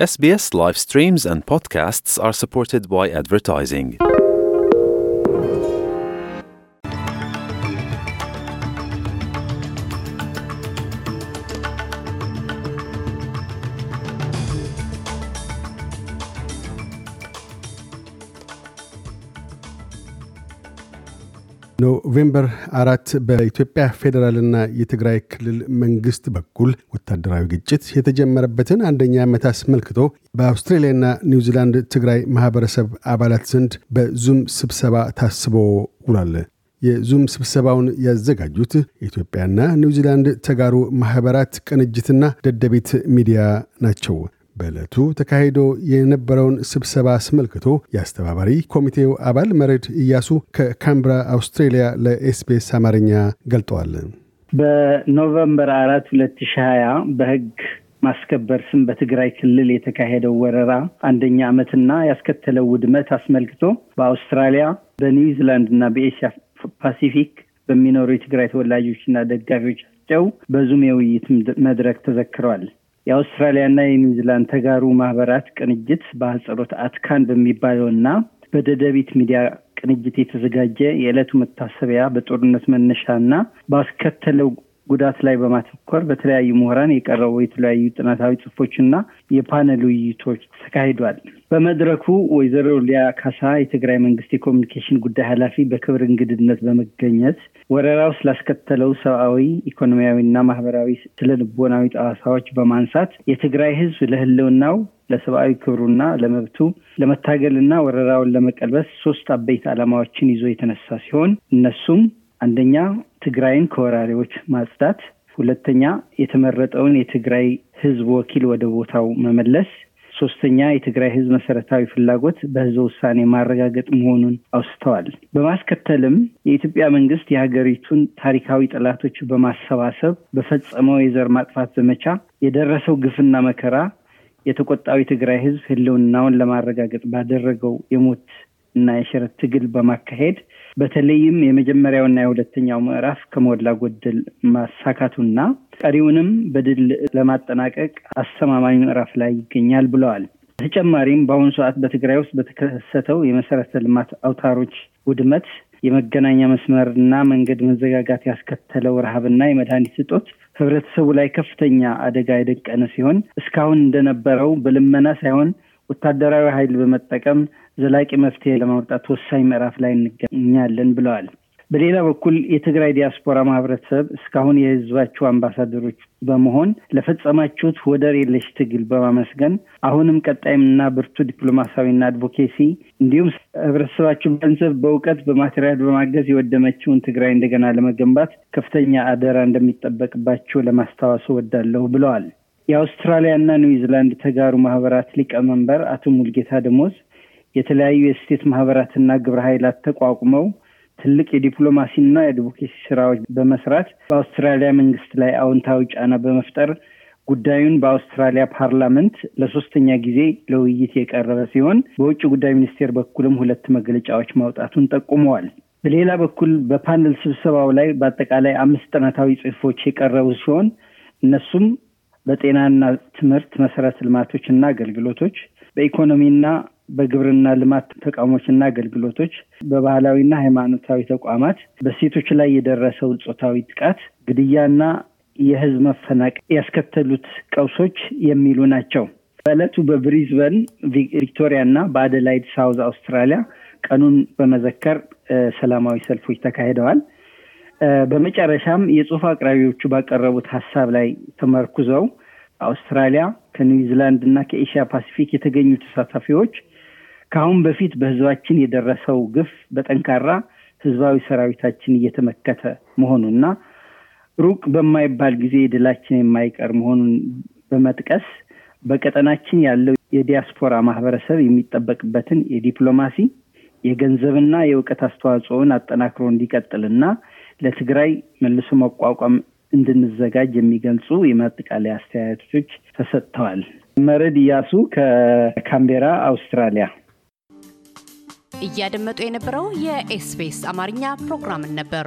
SBS live streams and podcasts are supported by advertising. ኖቬምበር አራት በኢትዮጵያ ፌዴራልና የትግራይ ክልል መንግስት በኩል ወታደራዊ ግጭት የተጀመረበትን አንደኛ ዓመት አስመልክቶ በአውስትሬልያና ኒውዚላንድ ትግራይ ማህበረሰብ አባላት ዘንድ በዙም ስብሰባ ታስቦ ውሏል። የዙም ስብሰባውን ያዘጋጁት የኢትዮጵያና ኒውዚላንድ ተጋሩ ማኅበራት ቅንጅትና ደደቤት ሚዲያ ናቸው። በዕለቱ ተካሂዶ የነበረውን ስብሰባ አስመልክቶ የአስተባባሪ ኮሚቴው አባል መረድ እያሱ ከካምብራ አውስትሬሊያ ለኤስቢኤስ አማርኛ ገልጠዋል። በ November አራት ሁለት ሺ ሀያ በህግ ማስከበር ስም በትግራይ ክልል የተካሄደው ወረራ አንደኛ ዓመትና ያስከተለው ውድመት አስመልክቶ በአውስትራሊያ በኒውዚላንድ እና በኤሽያ ፓሲፊክ በሚኖሩ የትግራይ ተወላጆችና ደጋፊዎቻቸው በዙም የውይይት መድረክ ተዘክረዋል። የአውስትራሊያና የኒውዚላንድ ተጋሩ ማህበራት ቅንጅት በአህጸሮት አትካን በሚባለው እና በደደቢት ሚዲያ ቅንጅት የተዘጋጀ የዕለቱ መታሰቢያ በጦርነት መነሻና ባስከተለው ጉዳት ላይ በማተኮር በተለያዩ ምሁራን የቀረቡ የተለያዩ ጥናታዊ ጽሁፎችና የፓነል ውይይቶች ተካሂዷል። በመድረኩ ወይዘሮ ሊያ ካሳ የትግራይ መንግስት የኮሚኒኬሽን ጉዳይ ኃላፊ በክብር እንግድነት በመገኘት ወረራው ስላስከተለው ሰብአዊ፣ ኢኮኖሚያዊና ማህበራዊ ስለ ልቦናዊ ጠዋሳዎች በማንሳት የትግራይ ህዝብ ለህልውናው ለሰብአዊ ክብሩና ለመብቱ ለመታገልና ወረራውን ለመቀልበስ ሶስት አበይት ዓላማዎችን ይዞ የተነሳ ሲሆን እነሱም አንደኛ ትግራይን ከወራሪዎች ማጽዳት፣ ሁለተኛ የተመረጠውን የትግራይ ህዝብ ወኪል ወደ ቦታው መመለስ፣ ሶስተኛ የትግራይ ህዝብ መሰረታዊ ፍላጎት በህዝብ ውሳኔ ማረጋገጥ መሆኑን አውስተዋል። በማስከተልም የኢትዮጵያ መንግስት የሀገሪቱን ታሪካዊ ጠላቶች በማሰባሰብ በፈጸመው የዘር ማጥፋት ዘመቻ የደረሰው ግፍና መከራ የተቆጣው የትግራይ ህዝብ ህልውናውን ለማረጋገጥ ባደረገው የሞት እና የሽረት ትግል በማካሄድ በተለይም የመጀመሪያውና የሁለተኛው ምዕራፍ ከሞላ ጎደል ማሳካቱና ቀሪውንም በድል ለማጠናቀቅ አስተማማኝ ምዕራፍ ላይ ይገኛል ብለዋል። በተጨማሪም በአሁኑ ሰዓት በትግራይ ውስጥ በተከሰተው የመሰረተ ልማት አውታሮች ውድመት የመገናኛ መስመርና መንገድ መዘጋጋት ያስከተለው ረሃብና የመድኃኒት እጦት ህብረተሰቡ ላይ ከፍተኛ አደጋ የደቀነ ሲሆን እስካሁን እንደነበረው በልመና ሳይሆን ወታደራዊ ኃይል በመጠቀም ዘላቂ መፍትሄ ለማምጣት ወሳኝ ምዕራፍ ላይ እንገኛለን ብለዋል። በሌላ በኩል የትግራይ ዲያስፖራ ማህበረሰብ እስካሁን የህዝባችሁ አምባሳደሮች በመሆን ለፈጸማችሁት ወደር የለሽ ትግል በማመስገን አሁንም ቀጣይምና ብርቱ ዲፕሎማሲያዊና አድቮኬሲ እንዲሁም ህብረተሰባችሁ ገንዘብ፣ በእውቀት፣ በማቴሪያል በማገዝ የወደመችውን ትግራይ እንደገና ለመገንባት ከፍተኛ አደራ እንደሚጠበቅባቸው ለማስታወስ እወዳለሁ ብለዋል። የአውስትራሊያና ኒውዚላንድ ተጋሩ ማህበራት ሊቀመንበር አቶ ሙልጌታ ደሞዝ የተለያዩ የ state ማህበራትና ግብረ ኃይላት ተቋቁመው ትልቅ የዲፕሎማሲና የ advocacy ስራዎች በመስራት በአውስትራሊያ መንግስት ላይ አዎንታዊ ጫና በመፍጠር ጉዳዩን በአውስትራሊያ parliament ለሶስተኛ ጊዜ ለውይይት የቀረበ ሲሆን በውጭ ጉዳይ ሚኒስቴር በኩልም ሁለት መግለጫዎች ማውጣቱን ጠቁመዋል። በሌላ በኩል በፓነል ስብሰባው ላይ በአጠቃላይ አምስት ጥናታዊ ጽሁፎች የቀረቡ ሲሆን እነሱም በጤናና ትምህርት መሰረተ ልማቶችና አገልግሎቶች፣ በኢኮኖሚና በግብርና ልማት ተቋሞችና አገልግሎቶች፣ በባህላዊና ሃይማኖታዊ ተቋማት፣ በሴቶች ላይ የደረሰው ጾታዊ ጥቃት፣ ግድያና የህዝብ መፈናቀል ያስከተሉት ቀውሶች የሚሉ ናቸው። በዕለቱ በብሪዝበን ቪክቶሪያ እና በአደላይድ ሳውዝ አውስትራሊያ ቀኑን በመዘከር ሰላማዊ ሰልፎች ተካሂደዋል። በመጨረሻም የጽሁፍ አቅራቢዎቹ ባቀረቡት ሀሳብ ላይ ተመርኩዘው አውስትራሊያ ከኒውዚላንድ እና ከኤሽያ ፓሲፊክ የተገኙ ተሳታፊዎች ከአሁን በፊት በህዝባችን የደረሰው ግፍ በጠንካራ ህዝባዊ ሰራዊታችን እየተመከተ መሆኑና ሩቅ በማይባል ጊዜ ድላችን የማይቀር መሆኑን በመጥቀስ በቀጠናችን ያለው የዲያስፖራ ማህበረሰብ የሚጠበቅበትን የዲፕሎማሲ የገንዘብና የእውቀት አስተዋጽኦን አጠናክሮ እንዲቀጥልና ለትግራይ መልሶ መቋቋም እንድንዘጋጅ የሚገልጹ የማጠቃለያ አስተያየቶች ተሰጥተዋል። መረድ እያሱ ከካምቤራ አውስትራሊያ። እያደመጡ የነበረው የኤስቢኤስ አማርኛ ፕሮግራምን ነበር።